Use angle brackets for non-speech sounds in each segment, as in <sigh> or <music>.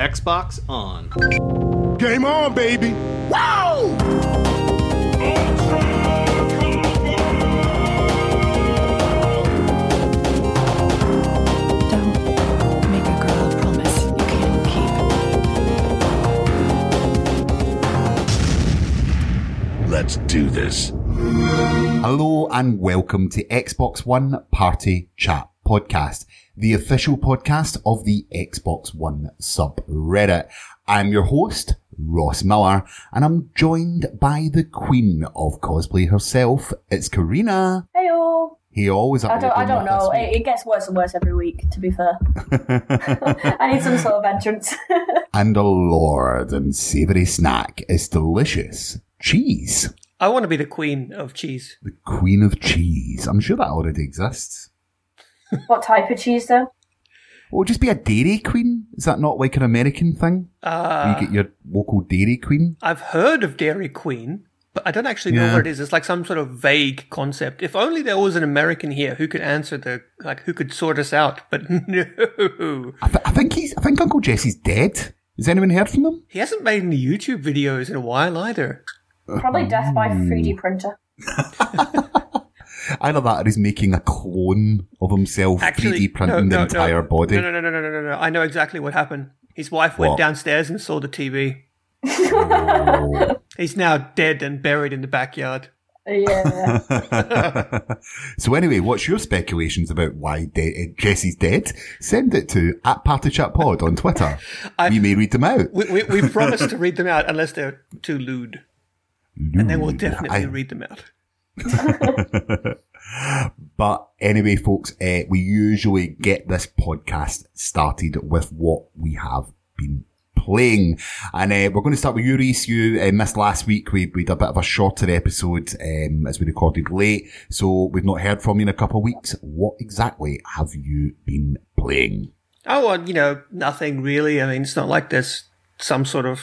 Xbox on. Game on, baby. Wow! Don't make a girl a promise you can't keep. Let's do this. Hello and welcome to Xbox One Party Chat Podcast, the official podcast of the Xbox One subreddit. I'm your host, Ross Miller, and I'm joined by the queen of cosplay herself. It's Carina. Heyo. He always I don't. I don't know. It, it gets worse and worse every week. To be fair, <laughs> <laughs> I need some sort of entrance. <laughs> and a lord and savoury snack is delicious cheese. I want to be the queen of cheese. The queen of cheese. I'm sure that already exists. What type of cheese though? Or just be a dairy queen? Is that not like an American thing? Uh, you get your local dairy queen? I've heard of Dairy Queen, but I don't actually know Yeah. what it is. It's like some sort of vague concept. If only there was an American here who could answer the like who could sort us out. But <laughs> no, I, th- I think he's. I think Uncle Jesse's dead. Has anyone heard from him? he hasn't made any YouTube videos in a while either. Probably death by Hmm. 3D printer. <laughs> <laughs> Either that, or he's making a clone of himself, Actually, 3D printing no, the entire no, body. No, no, no, no, no, no, no, no. I know exactly what happened. His wife went downstairs and saw the TV. Oh. He's now dead and buried in the backyard. Yeah. <laughs> so anyway, what's your speculations about why de- uh, Jesse's dead? Send it to at Party Chat Pod on Twitter. I- we may read them out. We, we, we promise to read them out unless they're too lewd, and then we'll definitely I- read them out. <laughs> But anyway, folks, uh, we usually get this podcast started with what we have been playing. And uh, we're going to start with you, Rhys. You uh, missed last week. We, we did a bit of a shorter episode um, as we recorded late. So we've not heard from you in a couple of weeks. What exactly have you been playing? Oh, well, you know, nothing really. I mean, it's not like there's some sort of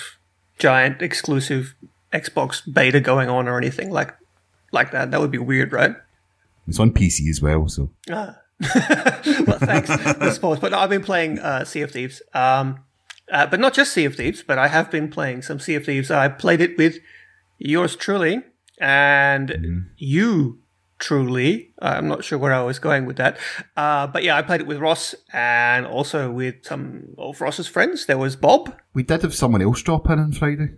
giant exclusive Xbox beta going on or anything like like that. That would be weird, right? It's on PC as well, so. Ah. <laughs> well, thanks, I suppose. But no, I've been playing uh, Sea of Thieves. Um, uh, but not just Sea of Thieves, but I have been playing some Sea of Thieves. I played it with yours truly and you truly. I'm not sure where I was going with that. Uh, but yeah, I played it with Ross and also with some of Ross's friends. There was Bob. We did have someone else drop in on Friday.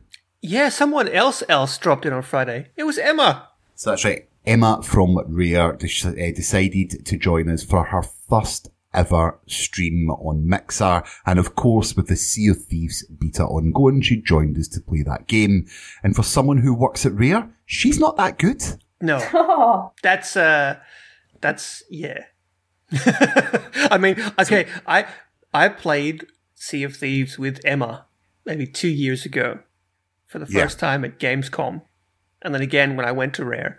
Yeah, someone else else dropped in on Friday. It was Emma. So that's right. Emma from Rare de- uh, decided to join us for her first ever stream on Mixer. And of course, with the Sea of Thieves beta ongoing, she joined us to play that game. And for someone who works at Rare, she's not that good. No. <laughs> That's uh that's yeah. <laughs> I mean, okay, I I played Sea of Thieves with Emma maybe 2 years ago for the Yeah. first time at Gamescom. And then again when I went to Rare.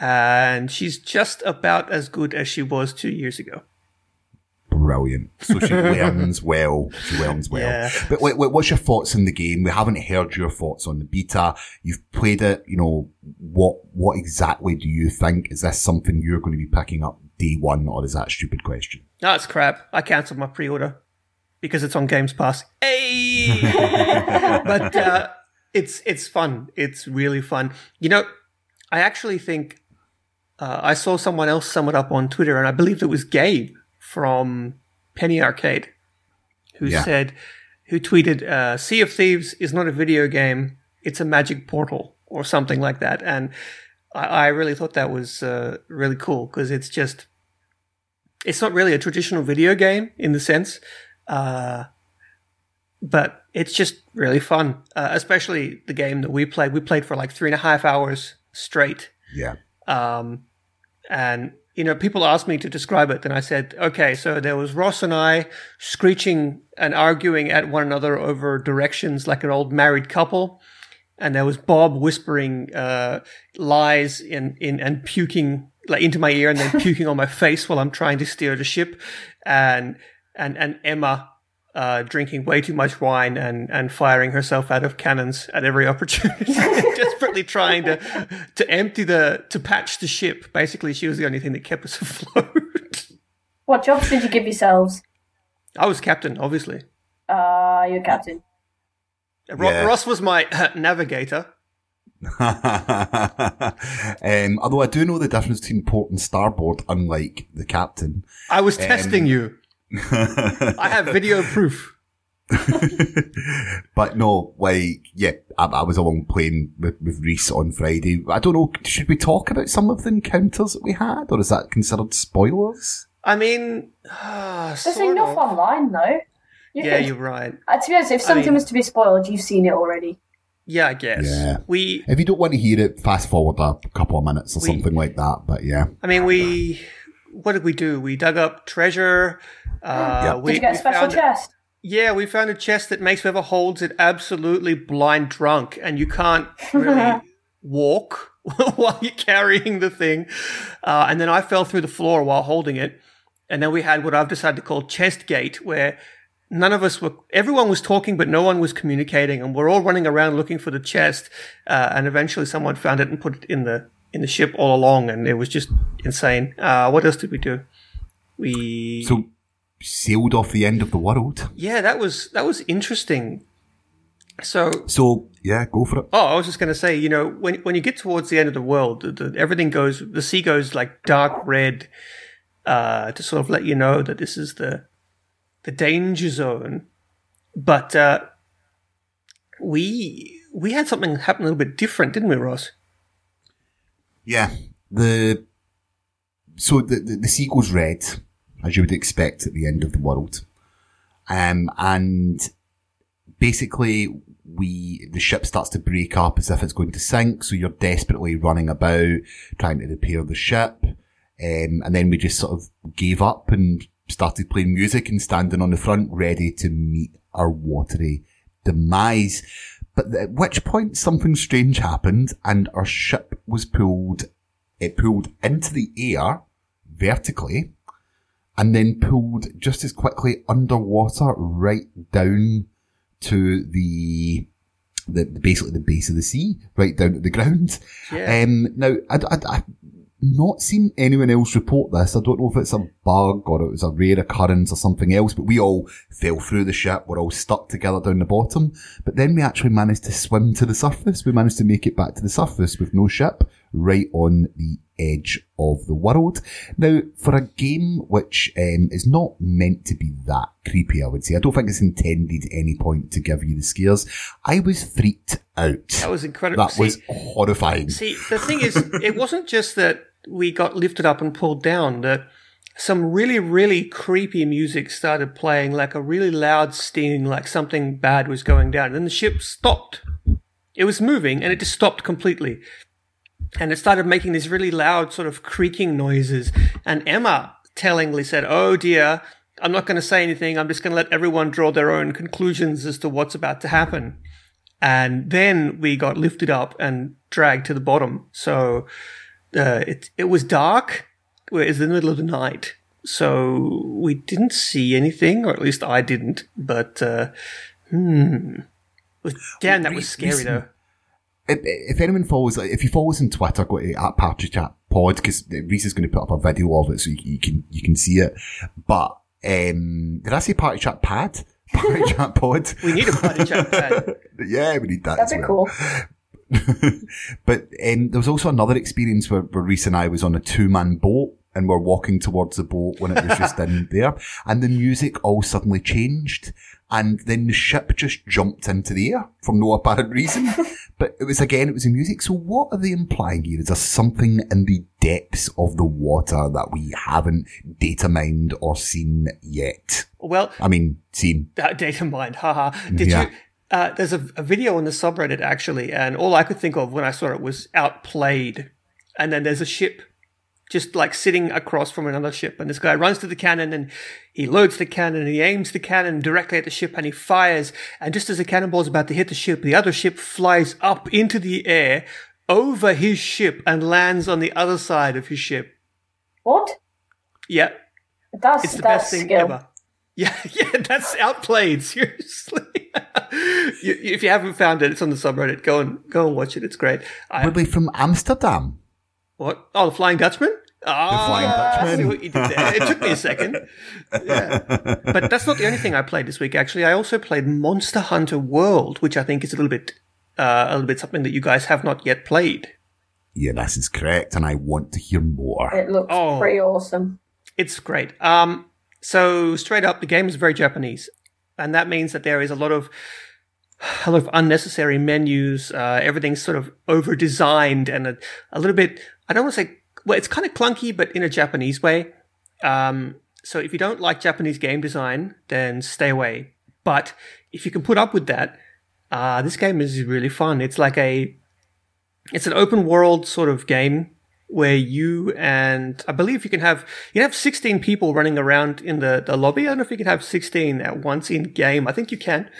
And she's just about as good as she was 2 years ago. Brilliant. So she <laughs> learns well. She learns well. Yeah. But wait, wait, what's your thoughts on the game? We haven't heard your thoughts on the beta. You've played it. You know, what, what exactly do you think? Is this something you're going to be picking up day one or is that a stupid question? No, it's crap. I cancelled my pre-order because it's on Games Pass. Hey, <laughs> but uh, it's it's fun. It's really fun. You know, I actually think uh, I saw someone else sum it up on Twitter, and I believe it was Gabe from Penny Arcade who Yeah. said, who tweeted, uh, "Sea of Thieves is not a video game; it's a magic portal." Or something like that, and I, I really thought that was uh, really cool because it's just it's not really a traditional video game in the sense, uh, but it's just really fun. Uh, especially the game that we played. We played for like three and a half hours straight. Yeah. Um, and you know, people asked me to describe it, and I said, okay, so there was Ross and I screeching and arguing at one another over directions like an old married couple. And there was Bob whispering uh, lies in, in and puking like into my ear and then <laughs> puking on my face while I'm trying to steer the ship, and and and Emma uh, drinking way too much wine and, and firing herself out of cannons at every <laughs> opportunity, <laughs> desperately trying to to empty the to patch the ship. Basically, she was the only thing that kept us <laughs> afloat. What jobs did you give yourselves? I was captain, obviously. Uh, you were captain. Ro- Yeah. Ross was my navigator. um, although I do know the difference between port and starboard, unlike the captain. I was testing you. I have video proof. <laughs> But no, like, yeah, I, I was along playing with, with Rhys on Friday. I don't know, should we talk about some of the encounters that we had, or is that considered spoilers? I mean, uh, <sighs> There's sort enough of. online though. You Yeah, can- you're right. Uh, to be honest, if something mean- was to be spoiled, you've seen it already. Yeah, I guess. Yeah. We, If you don't want to hear it, fast forward a couple of minutes or We- something like that, but yeah. I mean, we. What did we do? We dug up treasure. Uh, Yeah. we, Did you get a special found, chest? Yeah, we found a chest that makes whoever holds it absolutely blind drunk, and you can't really <laughs> walk <laughs> while you're carrying the thing. Uh, and then I fell through the floor while holding it. And then we had what I've decided to call chest gate, where none of us were, everyone was talking, but no one was communicating, and we're all running around looking for the chest. Uh, and eventually someone found it and put it in the, in the ship all along, and it was just insane. Uh, what else did we do? We, So, sailed off the end of the world. yeah, that was, that was interesting. So, So, yeah, go for it. Oh, I was just going to say, you know, when when you get towards the end of the world, the, the, everything goes, the sea goes like dark red, uh, to sort of let you know that this is the the danger zone. But uh, we we had something happen a little bit different, didn't we, Ross? Yeah. The so the, the the goes red, as you would expect at the end of the world, um, and basically we the ship starts to break up as if it's going to sink. So you're desperately running about trying to repair the ship, um, and then we just sort of gave up and started playing music and standing on the front, ready to meet our watery demise. But at which point something strange happened and our ship was pulled, it pulled into the air vertically and then pulled just as quickly underwater right down to the, the, basically the base of the sea, right down to the <laughs> ground. Yeah. Um, now, I, I, I've not seen anyone else report this. I don't know if it's a bug or it was a rare occurrence or something else, but we all fell through the ship. We're all stuck together down the bottom. But then we actually managed to swim to the surface. We managed to make it back to the surface with no ship right on the edge of the world. Now, for a game which um, is not meant to be that creepy, I would say, I don't think it's intended at any point to give you the scares. I was freaked out. That was incredible. That was horrifying. See, the thing is, it wasn't just that we got lifted up and pulled down. That some really, really creepy music started playing, like a really loud sting, like something bad was going down. And then the ship stopped. It was moving, and it just stopped completely. And it started making these really loud, sort of creaking noises. And Emma tellingly said, "Oh dear." I'm not going to say anything. I'm just going to let everyone draw their own conclusions as to what's about to happen and then we got lifted up and dragged to the bottom. So uh, it it was dark. It was in the middle of the night, so we didn't see anything, or at least I didn't. But uh, hmm, was, damn, that was scary Rhys- though. if, if anyone follows, if you follow us on Twitter, go to at Partridge Chat Pod because Rhys is going to put up a video of it so you, you can you can see it. But um, did I say Party Chat Pad? Party <laughs> Chat Pod. We need a party chat pad. <laughs> yeah, we need that. That'd be well. cool. <laughs> But um, there was also another experience where, where Rhys and I was on a two man boat and we're walking towards the boat when it was just in <laughs> there, and the music all suddenly changed, and then the ship just jumped into the air for no apparent reason. <laughs> but it was again, it was the music. So what are they implying here? Is there something in the depths of the water that we haven't data mined or seen yet? Well, I mean, seen. Uh, data mined, haha. Did Yeah. you? Uh, there's a, a video on the subreddit actually, and all I could think of when I saw it was outplayed. And then there's a ship just like sitting across from another ship, and this guy runs to the cannon and he loads the cannon and he aims the cannon directly at the ship and he fires. And just as the cannonball's about to hit the ship, the other ship flies up into the air over his ship and lands on the other side of his ship. What? Yeah, That's it's the that's best thing skill. ever. <laughs> Yeah, yeah, that's outplayed. <laughs> Seriously, you, if you haven't found it, it's on the subreddit. Go and go and watch it. It's great. I, Were they from Amsterdam? what? Oh, the Flying Dutchman? Flying Ah, I see Dutchman. what you did there. It took me a second. Yeah. But that's not the only thing I played this week. Actually, I also played Monster Hunter World, which I think is a little bit, uh, a little bit something that you guys have not yet played. Yeah, this is correct, and I want to hear more. It looks Oh. pretty awesome. It's great. Um, so straight up, the game is very Japanese, and that means that there is a lot of a lot of unnecessary menus. Uh, everything's sort of over designed and a, a little bit. I don't want to say well, it's kind of clunky, but in a Japanese way. Um, so if you don't like Japanese game design, then stay away. But if you can put up with that, uh, this game is really fun. It's like a it's an open world sort of game where you and I believe you can have you have 16 people running around in the, the lobby. I don't know if you can have 16 at once in game. I think you can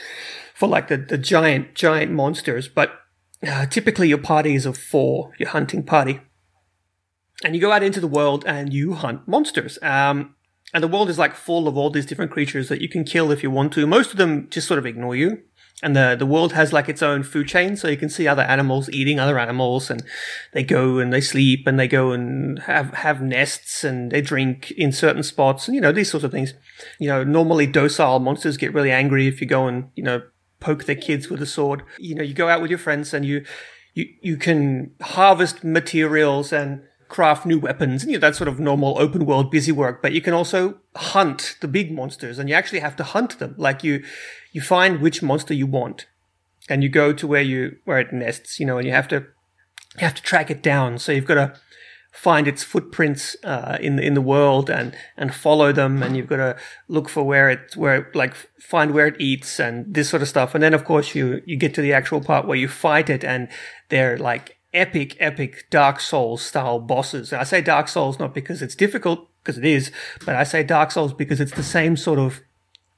for like the, the giant giant monsters, but uh, typically your party is of four, your hunting party. And you go out into the world and you hunt monsters. Um, and the world is like full of all these different creatures that you can kill if you want to. Most of them just sort of ignore you. And the, the world has like its own food chain, so you can see other animals eating other animals, and they go and they sleep, and they go and have have nests, and they drink in certain spots, and you know these sorts of things. You know, normally docile monsters get really angry if you go and you know poke their kids with a sword. You know, you go out with your friends and you you you can harvest materials and craft new weapons and you know, that sort of normal open world busy work but you can also hunt the big monsters and you actually have to hunt them like you you find which monster you want and you go to where you where it nests you know and you have to you have to track it down so you've got to find its footprints uh, in the in the world and and follow them and you've got to look for where it where like find where it eats and this sort of stuff. And then of course you you get to the actual part where you fight it and they're like epic epic dark souls style bosses. And i say dark souls not because it's difficult because it is but i say dark souls because it's the same sort of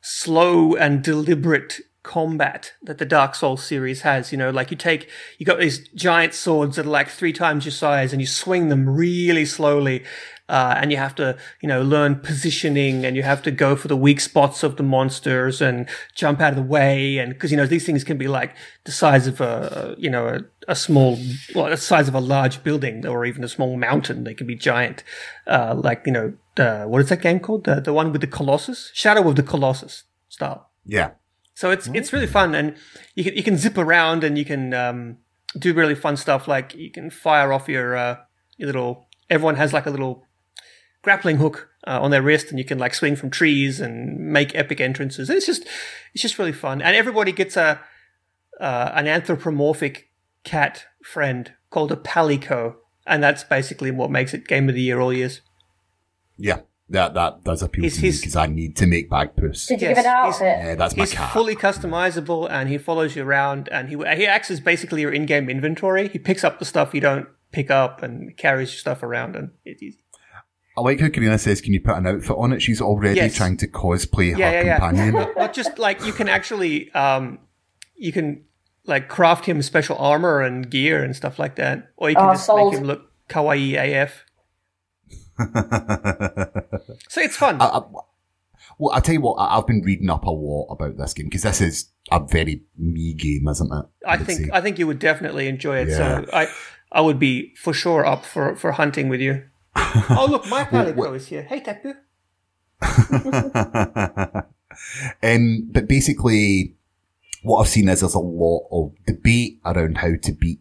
slow and deliberate combat that the Dark Souls series has. You know, like you take, you got these giant swords that are like three times your size and you swing them really slowly. Uh, and you have to, you know, learn positioning and you have to go for the weak spots of the monsters and jump out of the way. And cause, you know, these things can be like the size of a, you know, a, a small, well, the size of a large building or even a small mountain. They can be giant. Uh, like, you know, the, what is that game called? The, the one with the Colossus? Shadow of the Colossus style. Yeah. So it's it's really fun, and you can you can zip around and you can um, do really fun stuff. Like you can fire off your uh, your little. Everyone has like a little grappling hook uh, on their wrist, and you can like swing from trees and make epic entrances. It's just it's just really fun, and everybody gets a uh, an anthropomorphic cat friend called a palico, and that's basically what makes it game of the year all years. Yeah. That that does appeal He's- to me he's- because I need to make Bagpuss. Did you Yes, give it an he's- outfit? Yeah, that's my He's cat. fully customizable and he follows you around and he he acts as basically your in-game inventory. He picks up the stuff you don't pick up and carries your stuff around and it is I like how Carina says, "Can you put an outfit on it?" She's already Yes. trying to cosplay yeah, her yeah, yeah. companion. <laughs> Not, not just like you can actually um you can like craft him special armor and gear and stuff like that, or you can Oh, just sold. make him look kawaii AF. So it's fun. I, I, well, I tell you what, I, I've been reading up a lot about this game because this is a very me game, isn't it? I would think say. I think you would definitely enjoy it. Yeah. So I I would be for sure up for for hunting with you. <laughs> oh look, my palico is here. Hey Tapu. <laughs> um, but basically, what I've seen is there's a lot of debate around how to beat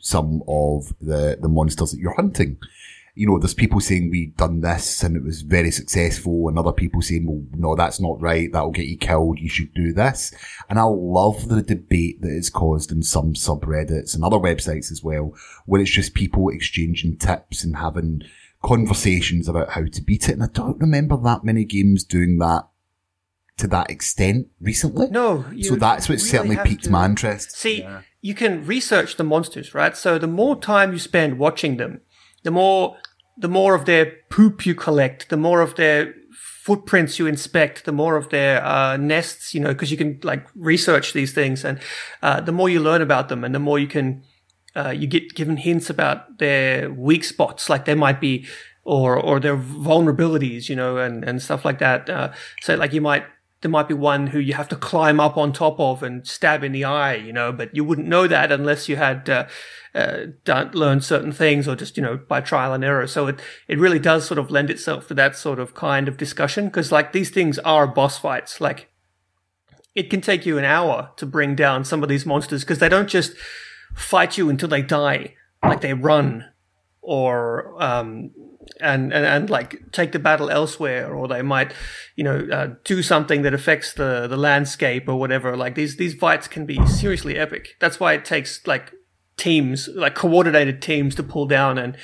some of the, the monsters that you're hunting. You know, there's people saying we've done this and it was very successful and other people saying, well, no, that's not right. That'll get you killed. You should do this. And I love the debate that is caused in some subreddits and other websites as well, where it's just people exchanging tips and having conversations about how to beat it. And I don't remember that many games doing that to that extent recently. No, So that's what really certainly piqued to- my interest. See, you can research the monsters, right? So the more time you spend watching them, the more the more of their poop you collect, the more of their footprints you inspect, the more of their uh, nests, you know, because you can like research these things, and uh, the more you learn about them, and the more you can uh, you get given hints about their weak spots, like they might be, or or their vulnerabilities, you know, and and stuff like that. Uh, so like you might there might be one who you have to climb up on top of and stab in the eye, you know, but you wouldn't know that unless you had uh, uh, done, learned certain things or just, you know, by trial and error. So it, it really does sort of lend itself to that sort of kind of discussion because like these things are boss fights. Like it can take you an hour to bring down some of these monsters because they don't just fight you until they die. Like they run or um, and, and and like take the battle elsewhere, or they might, you know, uh, do something that affects the the landscape or whatever. Like these these fights can be seriously epic. That's why it takes like teams, like coordinated teams, to pull down. And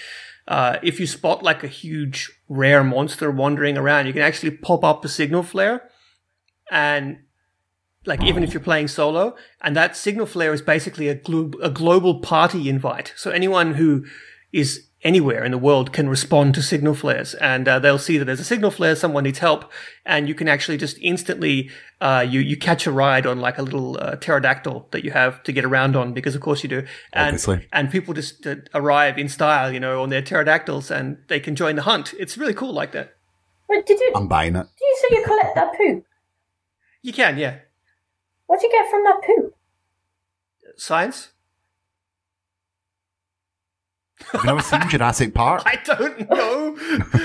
uh, if you spot like a huge rare monster wandering around, you can actually pop up a signal flare, and like even if you're playing solo, and that signal flare is basically a, glo- a global party invite. So anyone who is anywhere in the world can respond to signal flares and uh, they'll see that there's a signal flare someone needs help and you can actually just instantly uh, you you catch a ride on like a little uh, pterodactyl that you have to get around on because of course you do and Obviously. and people just uh, arrive in style you know on their pterodactyls and they can join the hunt it's really cool like that Wait, did you? I'm buying it. Did you say you collect that poop? you can yeah What do you get from that poop? science Have you never seen Jurassic Park? <laughs> I don't know.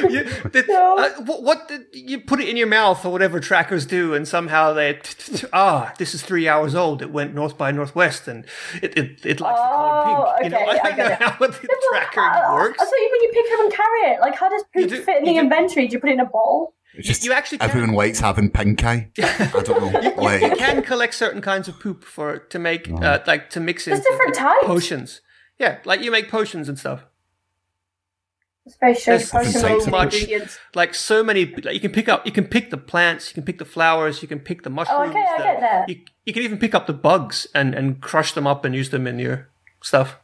you, the, <laughs> No. uh, what, what the, you put it in your mouth or whatever trackers do, and somehow they t- t- t- ah, this is three hours old. It went north by northwest, and it it, it likes the color Oh, pink. You know, okay, I I don't get know it. how the No, but tracker I, works. I thought you when you pick it up and carry it, like how does You poop do- fit in the do- inventory? Do you put it in a bowl? It's just you actually can. everyone likes having pink eye. <laughs> I don't know. you like, can collect certain kinds of poop for to make uh, like to mix There's into different types. potions. Yeah, like you make potions and stuff. It's very strange. There's so much- like so many like you can pick up you can pick the plants you can pick the flowers you can pick the mushrooms Oh, okay, I get that. You, you can even pick up the bugs and and crush them up and use them in your stuff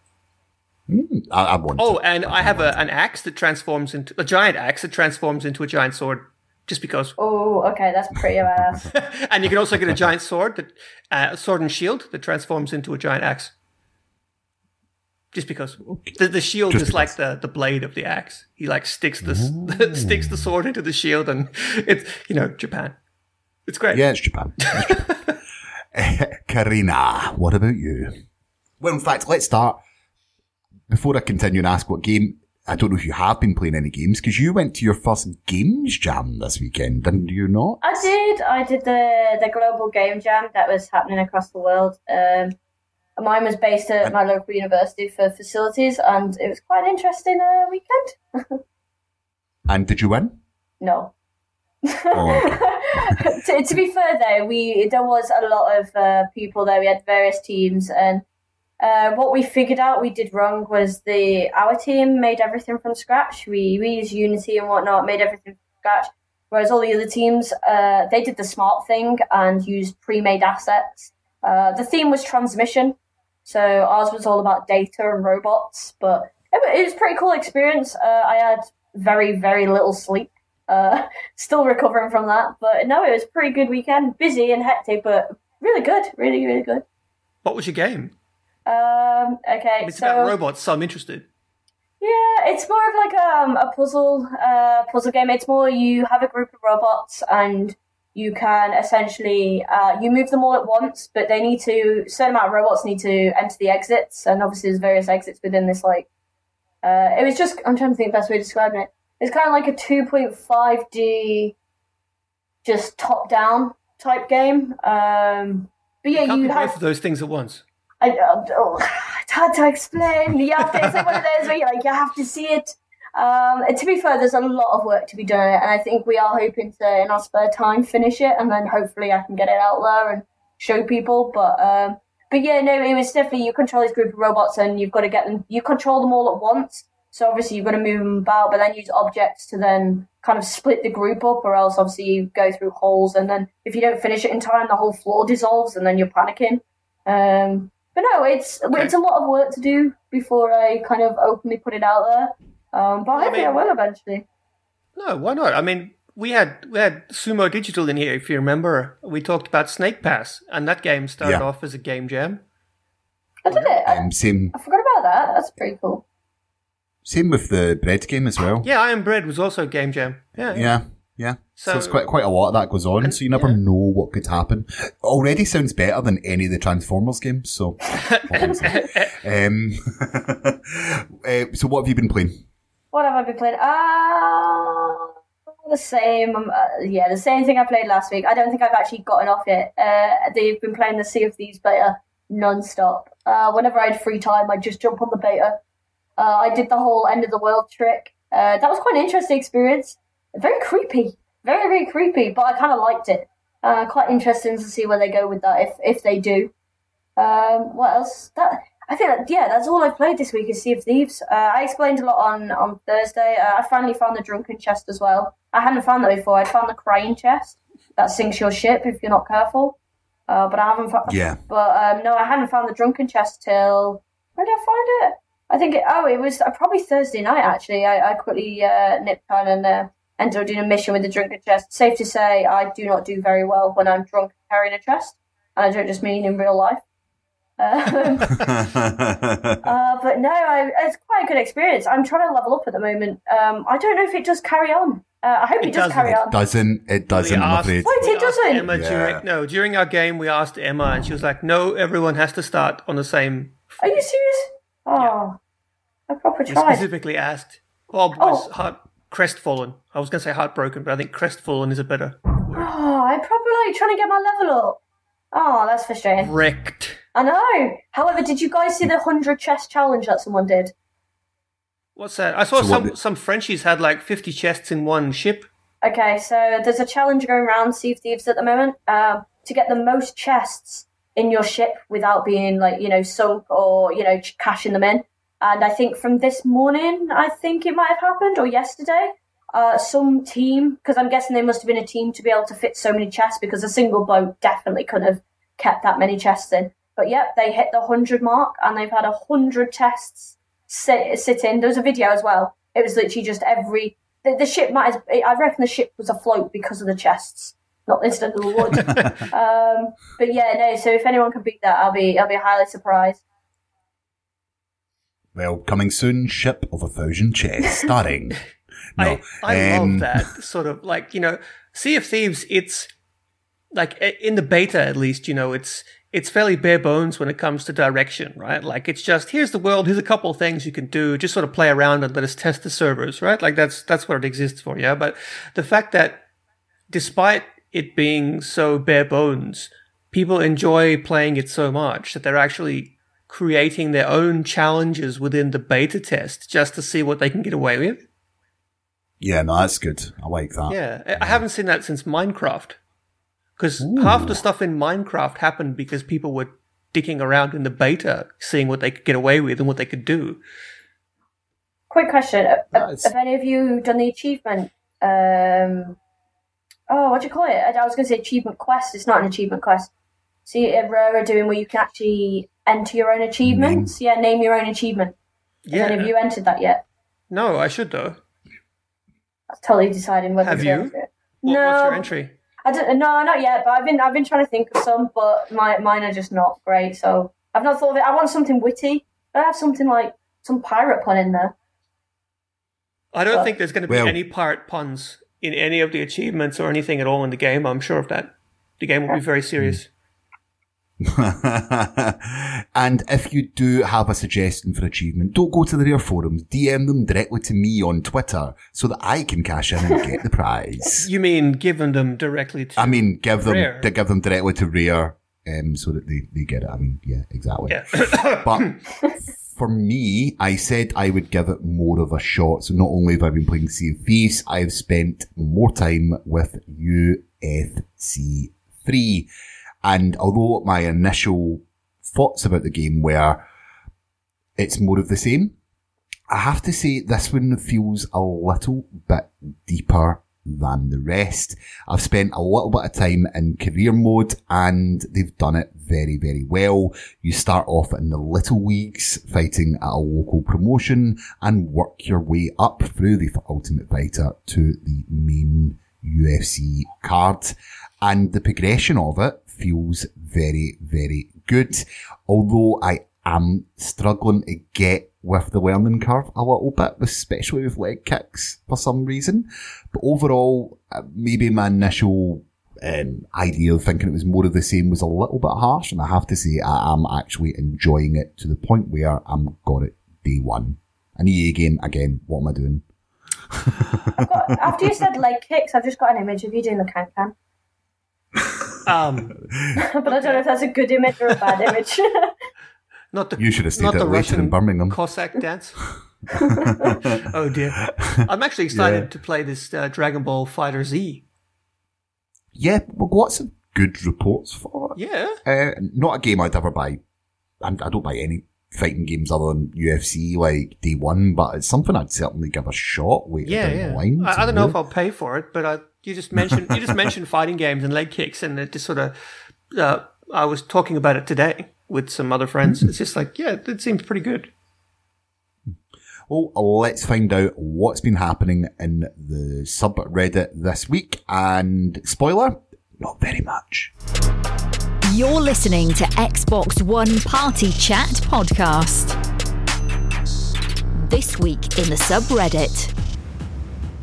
I, I want. oh to. and i have a, an axe that transforms into a giant axe that transforms into a giant sword just because Oh, okay, that's pretty badass. <laughs> and you can also get a giant sword that uh, a sword and shield that transforms into a giant axe just because the, the shield Just is like the, the blade of the axe he like sticks the <laughs> sticks the sword into the shield and it's you know japan it's great Yeah, it's Japan. It's Japan. <laughs> Carina, what about you? Well, in fact, let's start. Before I continue and ask what game, I don't know if you have been playing any games, because you went to your first games jam this weekend, didn't you not? I did. I did the the global game jam that was happening across the world. Um, mine was based at my local university for facilities, and it was quite an interesting uh, weekend. <laughs> And did you win? No. Oh, <laughs> to, to be fair, though, we there was a lot of uh, people there. We had various teams, and uh, what we figured out we did wrong was the our team made everything from scratch. We we used Unity and whatnot, made everything from scratch. Whereas all the other teams, uh, they did the smart thing and used pre-made assets. Uh, the theme was transmission, so ours was all about data and robots. But it, was a pretty cool experience. Uh, I had very very little sleep. Uh, <laughs> still recovering from that, but no, it was a pretty good weekend. Busy and hectic, but really good. Really really good. what was your game Um, okay, it's so about robots so i'm interested yeah, it's more of like um, a puzzle uh, puzzle game. It's more you have a group of robots and you can essentially uh, you move them all at once, but they need to certain amount of robots need to enter the exits, and obviously there's various exits within this. Like uh, it was just I'm trying to think the best way to describe it. It's kind of like a 2.5D, just top down type game. Um, but yeah, you can't you have both of those things at once I, uh, oh, <laughs> it's hard to explain. You have to, it's like one of those where you like you have to see it. Um, to be fair, there's a lot of work to be done, and I think we are hoping to, in our spare time, finish it, and then hopefully I can get it out there and show people. But um, but yeah, no, it was definitely you control this group of robots, and you've got to get them. You control them all at once, so obviously you've got to move them about, but then use objects to then kind of split the group up, or else obviously you go through holes, and then if you don't finish it in time, the whole floor dissolves, and then you're panicking. Um, but no, it's it's a lot of work to do before I kind of openly put it out there. Um, but I hopefully I mean- will eventually. No, why not? I mean, we had we had Sumo Digital in here. If you remember, we talked about Snake Pass, and that game started Yeah. off as a game jam. I did it. I, Um, same, I forgot about that. That's pretty cool. same with the bread game as well. Yeah, I Am Bread was also a game jam. Yeah, Yeah, Yeah. So, So- it's quite quite a lot of that goes on, so you never yeah. know what could happen. Already sounds better than any of the Transformers games. So, what can I say? um, uh, <laughs> so what have you been playing? What have I been playing? Ah, the same. Um, uh, yeah, the same thing I played last week. I don't think I've actually gotten off it. Uh, they've been playing the Sea of Thieves beta non-stop. Uh, whenever I had free time, I'd just jump on the beta. Uh, I did the whole end of the world trick. Uh, that was quite an interesting experience. Very creepy, very very creepy, but I kind of liked it. Uh, quite interesting to see where they go with that if if they do. Um, what else? That I think that, yeah, that's all I've played this week is Sea of Thieves. Uh, I explained a lot on on Thursday. Uh, I finally found the drunken chest as well. I hadn't found that before. I'd found the crying chest that sinks your ship if you're not careful. Uh, but I haven't found. Yeah. But um, no, I hadn't found the drunken chest till where did I find it? I think it, oh, it was uh, probably Thursday night actually. I, I quickly uh, nipped on and uh, ended up doing a mission with the drunken chest. Safe to say, I do not do very well when I'm drunk carrying a chest, and I don't just mean in real life. Um, <laughs> uh, but no, I, it's quite a good experience. I'm trying to level up at the moment. Um, I don't know if it does carry on. Uh, I hope it, It does carry on. doesn't it? Doesn't. We asked- Wait, it doesn't? Emma Yeah. during, no, during our game, we asked Emma, and she was like, "No, everyone has to start on the same." Are you serious? Oh, I proper We specifically asked. Bob was Oh. heart crestfallen. I was going to say heartbroken, but I think crestfallen is a better Oh, I'm probably like trying to get my level up. Oh, that's frustrating. wrecked. I know. However, did you guys see the 100 chest challenge that someone did? What's that? I saw So some some Frenchies had like fifty chests in one ship. Okay, so there's a challenge going around Sea of Thieves at the moment um, to get the most chests in your ship without being like you know sunk or you know cashing them in. And I think from this morning, I think it might have happened or yesterday. Uh, some team, because I'm guessing they must have been a team to be able to fit so many chests because a single boat definitely couldn't have kept that many chests in. But yep, they hit the hundred mark and they've had a hundred chests sit, sit in. There was a video as well. It was literally just every the, the ship might. Have, I reckon the ship was afloat because of the chests, not instead of the wood. <laughs> um, but yeah, no. So if anyone can beat that, I'll be I'll be highly surprised. Well, coming soon, Ship of a Thousand Chests, <laughs> starting. No, I, I um, love that <laughs> sort of like you know, Sea of Thieves. It's like in the beta, at least you know, it's it's fairly bare bones when it comes to direction, right? Like it's just here's the world, here's a couple of things you can do, just sort of play around and let us test the servers, right? Like that's that's what it exists for, yeah. But the fact that despite it being so bare bones, people enjoy playing it so much that they're actually creating their own challenges within the beta test just to see what they can get away with. Yeah, no, that's good. I like that. Yeah, I haven't seen that since Minecraft. Because half the stuff in Minecraft happened because people were dicking around in the beta, seeing what they could get away with and what they could do. Quick question: Have, Nice. have any of you done the achievement? Um, oh, what do you call it? I I was going to say achievement quest. It's not an achievement quest. See, Rare are doing where you can actually enter your own achievements. Yeah, name your own achievement. Yeah. Have you entered that yet? No, I should though. That's totally deciding whether Have to you? enter it. What, no, What's your entry? I don't. No, not yet. But I've been I've been trying to think of some, but my mine are just not great. So I've not thought of it. I want something witty. I have something like some pirate pun in there. I don't Well- think there's going to be Well- any pirate puns in any of the achievements or anything at all in the game. I'm sure of that. The game will be very serious. <laughs> and if you do have a suggestion for achievement, don't go to the Rare forums. DM them directly to me on Twitter so that I can cash in and get the prize. You mean giving them directly to? I mean, give them to give them directly to Rare, um, so that they, they get it. I mean, yeah, exactly. yeah. <coughs> But for me, I said I would give it more of a shot. So not only have I been playing Sea of Thieves, I have spent more time with UFC 3. And although my initial thoughts about the game were it's more of the same, I have to say this one feels a little bit deeper than the rest. I've spent a little bit of time in career mode and they've done it very, very well. You start off in the little leagues fighting at a local promotion and work your way up through the Ultimate Fighter to the main UFC card. And the progression of it feels very, very good. Although I am struggling to get with the learning curve a little bit, especially with leg kicks for some reason. But overall, uh, maybe my initial um, idea of thinking it was more of the same was a little bit harsh, and I have to say I am actually enjoying it to the point where I'm got it day one. An EA game again. What am I doing? <laughs> Got- after you said leg kicks, I've just got an image of you doing the can can. Um, <laughs> but I don't know if that's a good image or a bad image. <laughs> not the You should have stayed not out the Russian in Birmingham. Cossack dance. <laughs> oh dear! I'm actually excited Yeah. to play this uh, Dragon Ball FighterZ. Yeah, well, lots of good reports for it. Yeah, Uh, not a game I'd ever buy. And I don't buy any fighting games other than UFC like day one, but it's something I'd certainly give a shot later yeah, yeah. I, I don't know if. I'll pay for it, but I, you just mentioned you just mentioned <laughs> fighting games and leg kicks, and it just sort of. Uh, I was talking about it today with some other friends. It's just like, yeah, it seems pretty good. Well, let's find out what's been happening in the subreddit this week. And spoiler, not very much. You're listening to Xbox One Party Chat podcast. This week in the subreddit.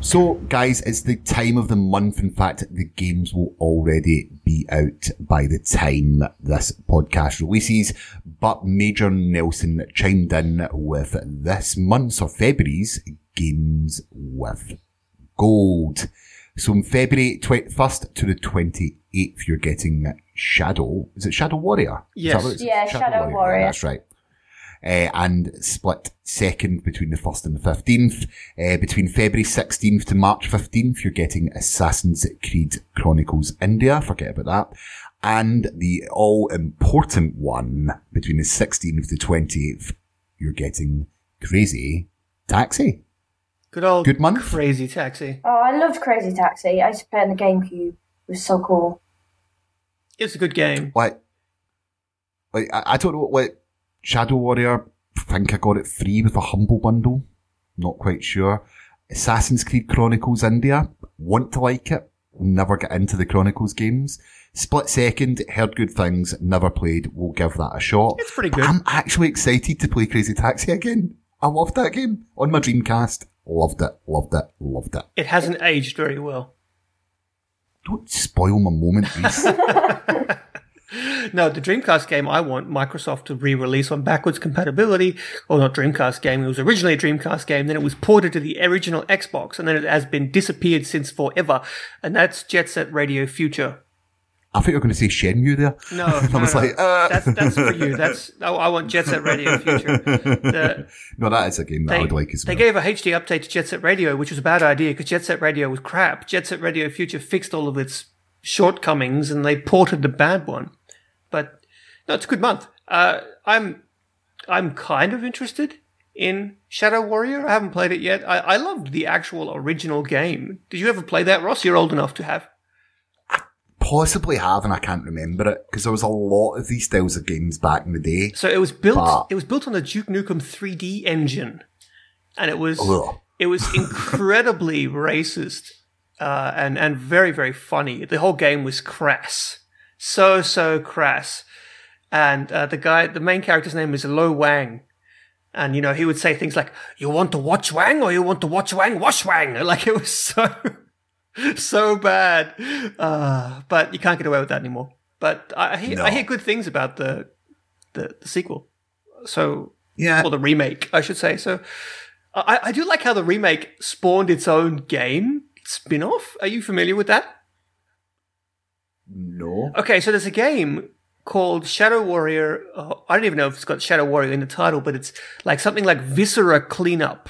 So, guys, it's the time of the month. In fact, the games will already be out by the time this podcast releases. But Major Nelson chimed in with this month's or February's games with gold. So in February 21st to the 28th, you're getting Shadow. Is it Shadow Warrior? Yes. that what it is? Yeah, Shadow Warrior. That's right. Uh, and split second between the 1st and the 15th. Uh, between February 16th to March 15th, you're getting Assassin's Creed Chronicles India. Forget about that. And the all important one between the 16th to 20th, you're getting Crazy Taxi. Good old Good month. crazy taxi. oh, I loved Crazy Taxi. I used to play it on the GameCube. It was so cool. It's a good game. like, like I, I don't know, like Shadow Warrior. I think I got it free with a humble bundle. Not quite sure. Assassin's Creed Chronicles India. Want to like it. Never get into the Chronicles games. Split second. Heard good things. Never played. We'll give that a shot. It's pretty But good. I'm actually excited to play Crazy Taxi again. I loved that game on my Dreamcast. Loved it. Loved it. Loved it. It hasn't aged very well. Don't spoil my moment, Rhys. <laughs> No, the Dreamcast game I want Microsoft to re-release on backwards compatibility, or not Dreamcast game. It was originally a Dreamcast game, then it was ported to the original Xbox, and then it has been disappeared since forever. And that's Jet Set Radio Future. I thought you were going to say Shenmue there. No, <laughs> I was no. like, uh. that's that's for you. That's oh, I want Jet Set Radio Future. The, <laughs> No, that is a game that I they, would like as well. they gave a HD update to Jet Set Radio, which was a bad idea because Jet Set Radio was crap. Jet Set Radio Future fixed all of its shortcomings and they ported the bad one. But no, it's a good month. Uh, I'm I'm kind of interested in Shadow Warrior. I haven't played it yet. I, I loved the actual original game. Did you ever play that, Ross? You're old enough to have. Possibly have, and I can't remember it because there was a lot of these styles of games back in the day. So it was built. But- It was built on the Duke Nukem 3D engine, and it was Ugh. it was <laughs> incredibly racist uh, and and very very funny. The whole game was crass, so so crass. And uh, the guy, the main character's name is Lo Wang, and you know he would say things like, "You want to watch Wang or you want to watch Wang wash Wang?" <laughs> Like it was so <laughs> so bad. Uh, but you can't get away with that anymore. But I, I hear No. I hear good things about the the, the sequel. So Yeah. or the remake, I should say. So I, I do like how the remake spawned its own game spin-off. Are you familiar with that? No. Okay, so there's a game called Shadow Warrior. Uh, I don't even know if it's got Shadow Warrior in the title, but it's like something like Viscera Cleanup.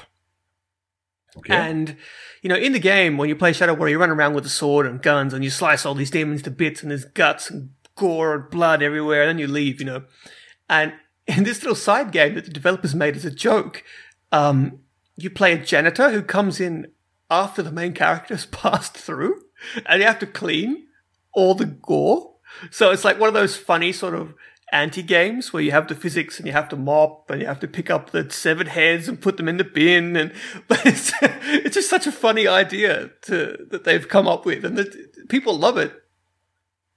Okay. And you know, in the game, when you play Shadow Warrior, you run around with a sword and guns, and you slice all these demons to bits, and there's guts and gore and blood everywhere, and then you leave. You know, and <laughs> in this little side game that the developers made as a joke, um, you play a janitor who comes in after the main character has <laughs> passed through, and you have to clean all the gore. So it's like one of those funny sort of anti games where you have the physics and you have to mop and you have to pick up the severed heads and put them in the bin. And <laughs> but it's, it's just such a funny idea to that they've come up with, and that people love it.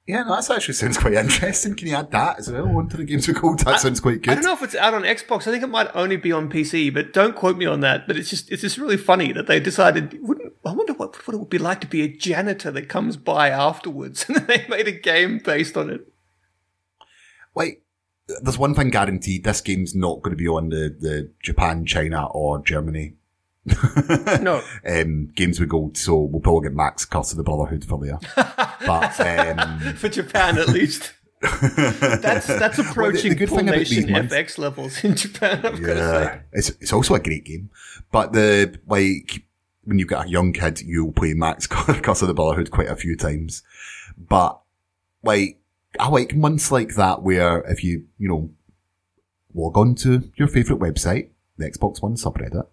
Yeah, no, that actually sounds quite interesting. Can you add that as well onto the games with gold? That sounds quite good. I don't know if it's out on Xbox. I think it might only be on PC, but don't quote me on that. But it's just it's just really funny that they decided. Wouldn't I wonder what what it would be like to be a janitor that comes by afterwards, <laughs> and they made a game based on it. Wait, there's one thing guaranteed: this game's not going to be on the, the Japan, China, or Germany <laughs> No, um, games with gold. So we'll probably get Max Curse of the Brotherhood for there. but um, <laughs> for Japan at least. That's that's approaching the good full thing about nation FX levels in Japan. I've got to say. yeah, it's it's also a great game. But the like when you've got a young kid, you'll play Max <laughs> Curse of the Brotherhood quite a few times. But like I like months like that where if you you know log on to your favorite website, the Xbox One subreddit,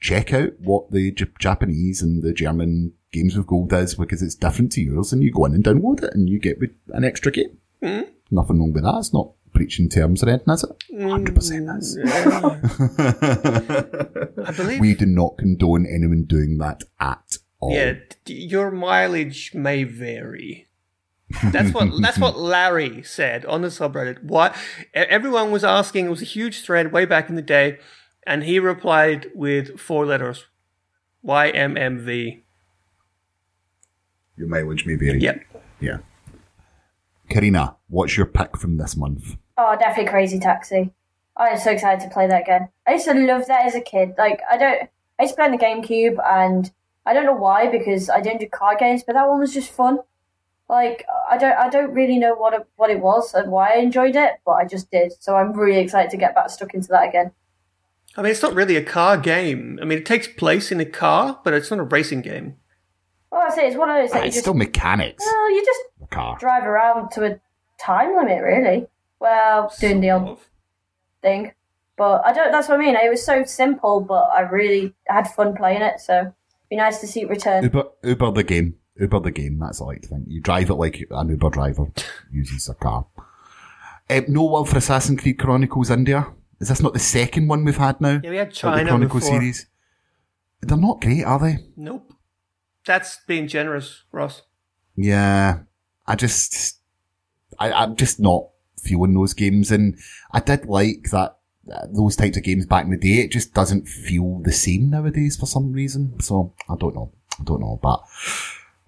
check out what the J- Japanese and the German games with gold is because it's different to yours, and you go in and download it, and you get an extra game. Hmm? Nothing wrong with that. It's not breaching terms or anything, is it? Hundred percent is. <laughs> I believe. We do not condone anyone doing that at all. yeah, d- your mileage may vary. That's what that's what <laughs> Larry said on the subreddit. What everyone was asking. It was a huge thread way back in the day, and he replied with four letters: YMMV. Your mileage may vary. Yep. Yeah. Carina, what's your pick from this month? Oh, definitely Crazy Taxi. I am so excited to play that again. I used to love that as a kid. Like, I don't. I used to play on the GameCube, and I don't know why because I don't do card games, but that one was just fun. Like, I don't. I don't really know what it, what it was and why I enjoyed it, but I just did. So I'm really excited to get back stuck into that again. I mean, it's not really a car game. I mean, it takes place in a car, but it's not a racing game. Well, I say it's one of those that you It's just. still mechanics. well, you just The car. drive around to a time limit, really. Well, doing the odd thing. But I don't. That's what I mean. It was so simple, but I really had fun playing it. So it'd be nice to see it return. Uber, Uber the game. Uber the game. That's all I like to think. You drive it like an Uber driver uses a car. Um, no love for Assassin's Creed Chronicles India. Is this not the second one we've had now? Yeah, we had China the Chronicle before. series. They're not great, are they? Nope. That's being generous, Ross. Yeah, I just, I, I'm just not feeling those games, and I did like that those types of games back in the day. It just doesn't feel the same nowadays for some reason. So I don't know, I don't know, but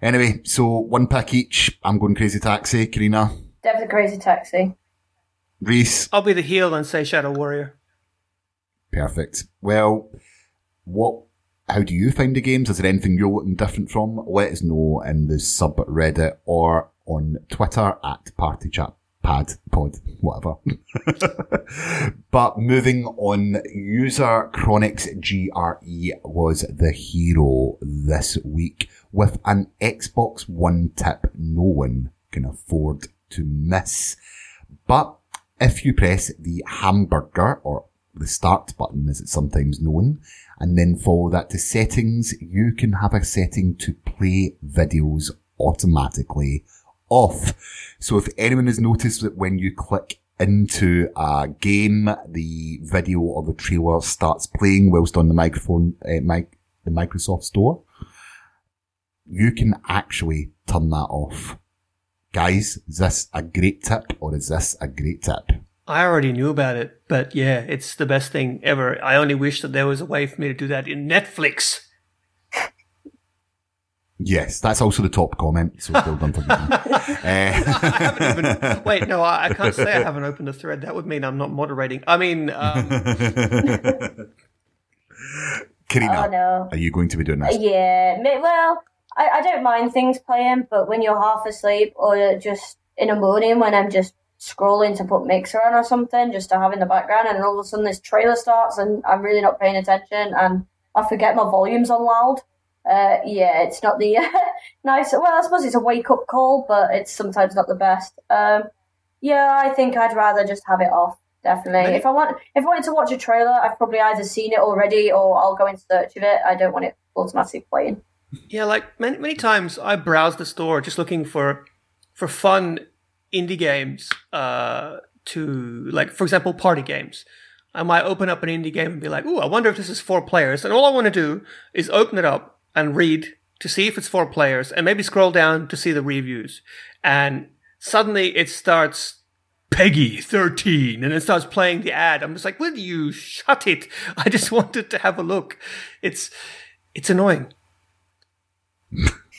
anyway, so one pick each. I'm going Crazy Taxi, Carina, Definitely Crazy Taxi. Rhys. I'll be the heel and say Shadow Warrior. Perfect. Well, what? How do you find the games? Is there anything you're looking different from? Let us know in the subreddit or on Twitter at Party Chat Pad Pod, whatever. <laughs> but moving on, user Chronix GRE was the hero this week with an Xbox One tip no one can afford to miss. But if you press the hamburger or the start button as it's sometimes known, and then follow that to settings, you can have a setting to play videos automatically off. So if anyone has noticed that when you click into a game, the video or the trailer starts playing whilst on the microphone, uh, mic, the Microsoft Store, you can actually turn that off. Guys, is this a great tip or is this a great tip? I already knew about it, but yeah, it's the best thing ever. I only wish that there was a way for me to do that in Netflix. Yes, that's also the top comment. So well done for me. <laughs> uh, Wait, no, I, I can't say I haven't opened a thread. That would mean I'm not moderating. I mean, um, <laughs> Carina, Oh no. are you going to be doing that? Yeah. Well, I, I don't mind things playing, but when you're half asleep or just in a morning when I'm just scrolling to put Mixer on or something just to have in the background, and all of a sudden this trailer starts and I'm really not paying attention and I forget my volume's on loud. Uh, yeah, it's not the <laughs> nice. Well, I suppose it's a wake up call, but it's sometimes not the best. Um, yeah, I think I'd rather just have it off. Definitely. Maybe- If I want, if I wanted to watch a trailer, I've probably either seen it already or I'll go in search of it. I don't want it automatically playing. yeah, like many many times I browse the store just looking for for fun indie games. Uh, to like, for example, party games. I might open up an indie game and be like, "Ooh, I wonder if this is four players." And all I want to do is open it up and read to see if it's for players and maybe scroll down to see the reviews. And suddenly it starts PEGI 13 and it starts playing the ad. I'm just like, will you shut it? <laughs> I just <laughs> wanted to have a look. It's, it's annoying.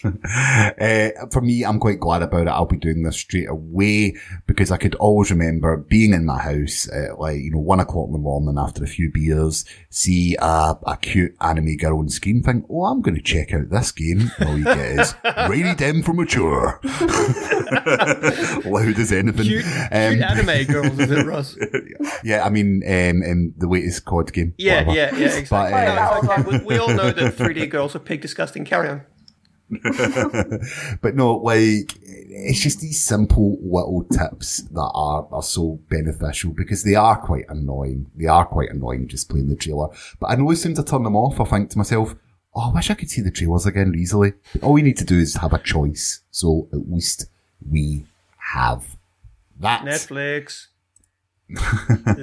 Uh, <laughs> for me, I'm quite glad about it. I'll be doing this straight away because I could always remember being in my house at like, you know, one o'clock in the morning after a few beers, see a, a cute anime girl on screen, think, oh, I'm going to check out this game. All you get is <laughs> rated M for mature. <laughs> Loud as anything. Cute, Um, cute anime girls, is it, Ross? yeah, I mean, um, um, the latest COD game. Yeah, whatever. yeah, yeah, exactly. But, uh, No, it's we, we all know that 3D girls are pig disgusting. Carry on. <laughs> but no, like, it's just these simple little tips that are, are so beneficial because they are quite annoying. They are quite annoying just playing the trailer. But I know as soon as turn them off, I think to myself, oh, I wish I could see the trailers again easily. All we need to do is have a choice. So at least we have that. Netflix. <laughs>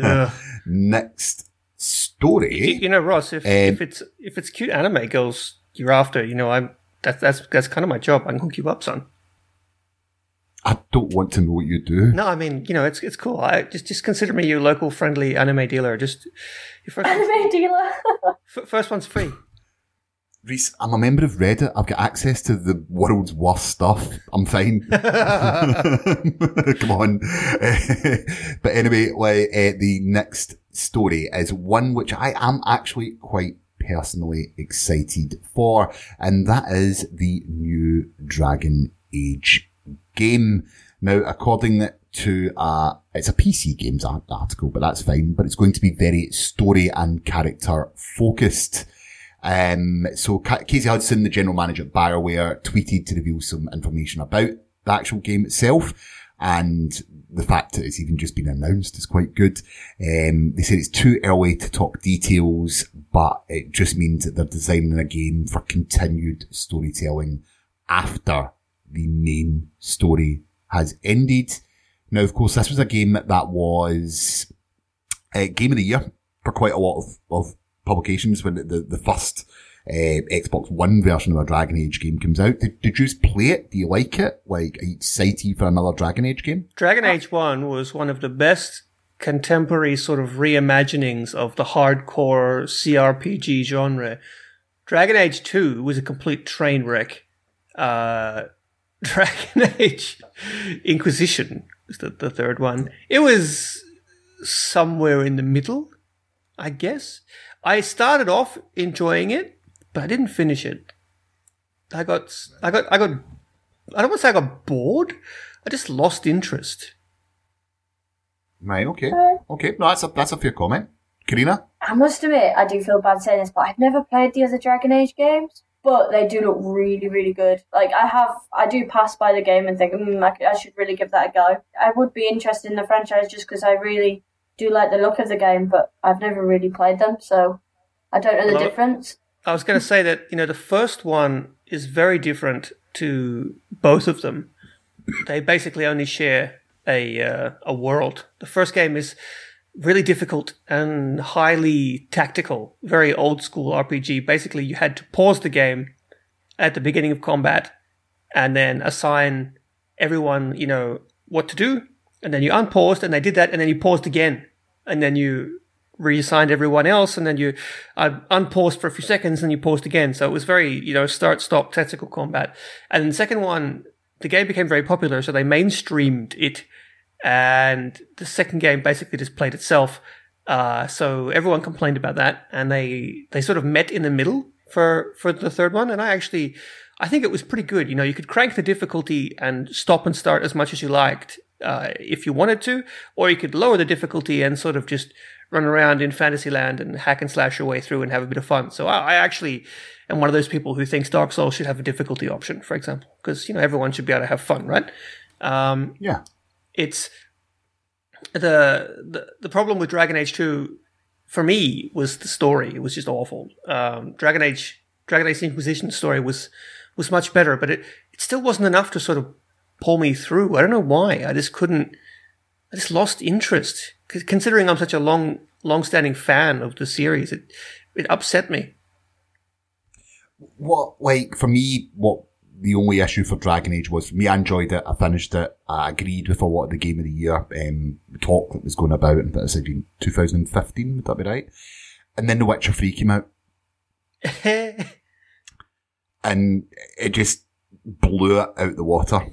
Ugh. Next story. you know, Ross, if, Um, if it's if it's cute anime girls you're after, you know, I'm that's that's that's kind of my job. I can hook you up, son. I don't want to know what you do. No, I mean, you know, it's it's cool. I just just consider me your local friendly anime dealer. Just your first Anime dealer. <laughs> f- first one's free. Rhys, I'm a member of Reddit. I've got access to the world's worst stuff. I'm fine. <laughs> <laughs> Come on. but anyway, like, uh, the next story is one which I am actually quite personally excited for, and that is the new Dragon Age game. Now, according to uh it's a PC games article, but that's fine. But it's going to be very story and character focused. Um, so Casey Hudson, the general manager at BioWare, tweeted to reveal some information about the actual game itself. And the fact that it's even just been announced is quite good. Um, they said it's too early to talk details, but it just means that they're designing a game for continued storytelling after the main story has ended. Now, of course, this was a game that was uh, game of the year for quite a lot of, of publications when the, the, the first uh, Xbox One version of a Dragon Age game comes out. Did, did you just play it? Do you like it? Like, are you excited for another Dragon Age game? Dragon Age 1 was one of the best contemporary sort of reimaginings of the hardcore CRPG genre. Dragon Age 2 was a complete train wreck. Uh, <laughs> Dragon Age Inquisition was the, the third one. It was somewhere in the middle, I guess. I started off enjoying it, but I didn't finish it. I got, I got, I got, I don't want to say I got bored. I just lost interest. Right, okay. Okay, no, that's a, that's a fair comment. Carina? I must admit, I do feel bad saying this, but I've never played the other Dragon Age games. But they do look really, really good. Like I have, I do pass by the game and think, mm, I, c- I should really give that a go. I would be interested in the franchise just because I really do like the look of the game, but I've never really played them, so I don't know the Well, difference. I was going to say that you know the first one is very different to both of them. They basically only share a uh, a world. The first game is really difficult and highly tactical, very old school RPG. Basically, you had to pause the game at the beginning of combat and then assign everyone, you know, what to do, and then you unpaused and they did that, and then you paused again, and then you reassigned everyone else, and then you uh, unpaused for a few seconds, and you paused again. So it was very, you know, start stop tactical combat. And the second one, the game became very popular, so they mainstreamed it, and the second game basically just played itself. Uh, so everyone complained about that, and they they sort of met in the middle for for the third one, and I actually. I think it was pretty good. You know, you could crank the difficulty and stop and start as much as you liked uh, if you wanted to, or you could lower the difficulty and sort of just run around in Fantasyland and hack and slash your way through and have a bit of fun. So I, I actually am one of those people who thinks Dark Souls should have a difficulty option, for example, because you know everyone should be able to have fun, right? Um, Yeah. it's the, the the problem with Dragon Age Two for me was the story. It was just awful. Um, Dragon Age Dragon Age Inquisition story was was much better, but it it still wasn't enough to sort of pull me through. I don't know why. I just couldn't. I just lost interest. Considering I'm such a long long standing fan of the series, it it upset me. what, like, for me, what the only issue for Dragon Age was, for me, I enjoyed it. I finished it. I agreed with a lot of the game of the year, um, talk that was going about, and that was in 2015, would that be right? And then The Witcher 3 came out, <laughs> and it just blew it out the water,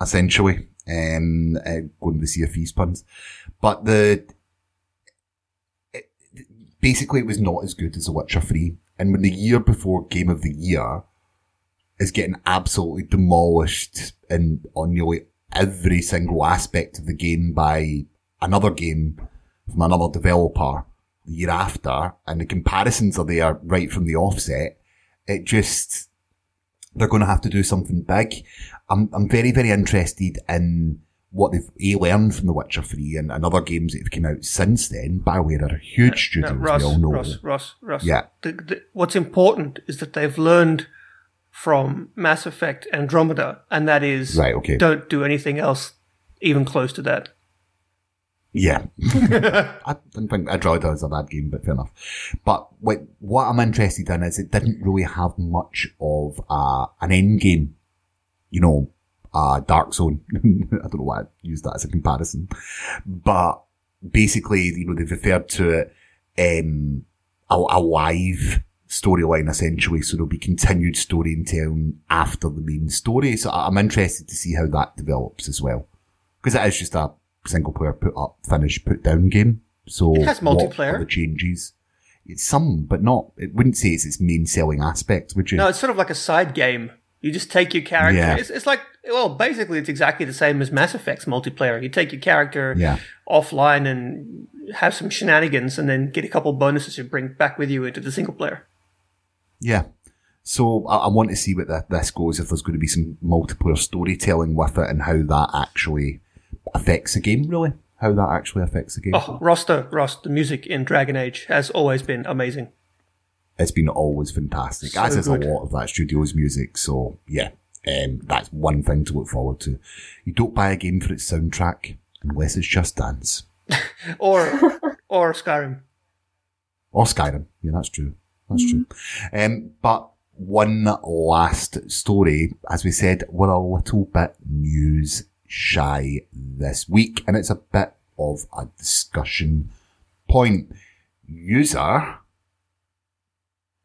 essentially. Um, uh, going to the Sea of puns. But the, it, basically it was not as good as The Witcher 3. And when the year before Game of the Year is getting absolutely demolished in, on nearly every single aspect of the game by another game from another developer the year after, and the comparisons are there right from the offset, it just, they're going to have to do something big. I'm, I'm very, very interested in what they've A, learned from The Witcher 3 and, and other games that have come out since then. by BioWare are a huge uh, No, studio, Ross, we all know. Ross, Ross, Ross. Yeah. The, the, what's important is that they've learned from Mass Effect Andromeda, and that is Right, okay. don't do anything else even close to that. Yeah. <laughs> I don't think Andromeda is a bad game, but fair enough. But what, what I'm interested in is it didn't really have much of uh, an end game. You know, uh, Dark Zone. <laughs> I don't know why I used that as a comparison. But basically, you know, they've referred to it, um, a, a live storyline essentially. So there'll be continued storytelling after the main story. So I'm interested to see how that develops as well. Because it is just a single player put up, finish, put down game. So It has multiplayer. the changes? It's some, but not. It wouldn't say it's its main selling aspect, would you? No, it's sort of like a side game. You just take your character. Yeah. It's, it's like, well, basically, it's exactly the same as Mass Effect's multiplayer. You take your character Yeah. offline and have some shenanigans, and then get a couple bonuses you bring back with you into the single player. Yeah. So I, I want to see what the, this goes, if there's going to be some multiplayer storytelling with it and how that actually affects the game, really. How that actually affects the game. Oh, Roster, Ross, the music in Dragon Age has always been amazing. It's been always fantastic, So as is good. a lot of that studio's music. So yeah, um, that's one thing to look forward to. You don't buy a game for its soundtrack unless it's Just Dance <laughs> Or, or Skyrim. or Skyrim. Yeah, that's true. That's true. Um, but one last story, as we said, we're a little bit news shy this week, and it's a bit of a discussion point. User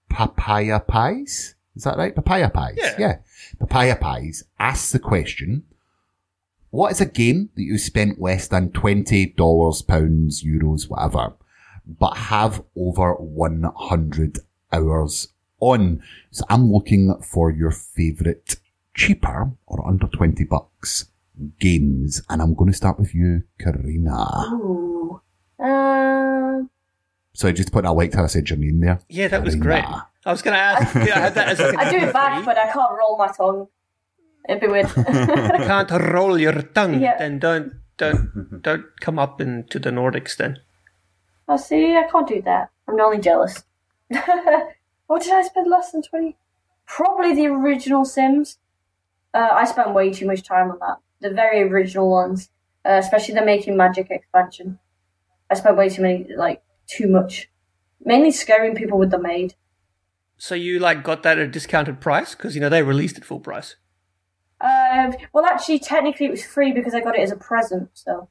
Papaya Pies? Is that right? Papaya Pies? Yeah. Papaya Pies asks the question, what is a game that you spent less than $20, pounds, euros, whatever, but have over 100 hours on? So I'm looking for your favorite cheaper or under 20 bucks games. And I'm going to start with you, Carina. Ooh. Um, So I just put, I liked how I said your name there. Yeah, that was great. I was going to ask. yeah, I had that as a <laughs> I do it back, but I can't roll my tongue. It'd be weird. <laughs> can't roll your tongue, Yeah. then don't don't don't come up into the Nordics then. I see, I can't do that. I'm only jealous. <laughs> what did I spend less than 20? Probably the original Sims. Uh, I spent way too much time on that. The very original ones. Uh, especially the Making Magic expansion. I spent way too many, like, too much. Mainly scaring people with the maid. So you like got that at a discounted price because you know they released it full price. Uh, well, actually, technically it was free because I got it as a present, so.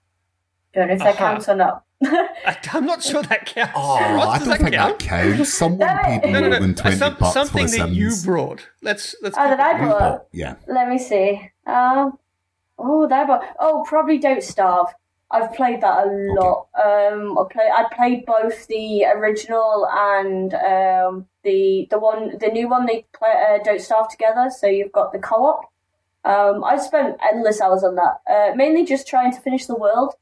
Don't know if that Aha. counts or not. <laughs> I, I'm not sure that counts. Oh, Ross, I does don't that think count? that counts. Someone Damn <laughs> paid No, more no, no. than 20 Some- bucks something for the that you brought. Let's let's. Oh, that I brought. yeah. Let me see. Um, oh, that one. Oh, probably Don't Starve. I've played that a lot. Um, I play. I played both the original and um the the one the new one. They play uh, Don't Starve together, so you've got the co-op. Um, I spent endless hours on that. Uh, mainly just trying to finish the world.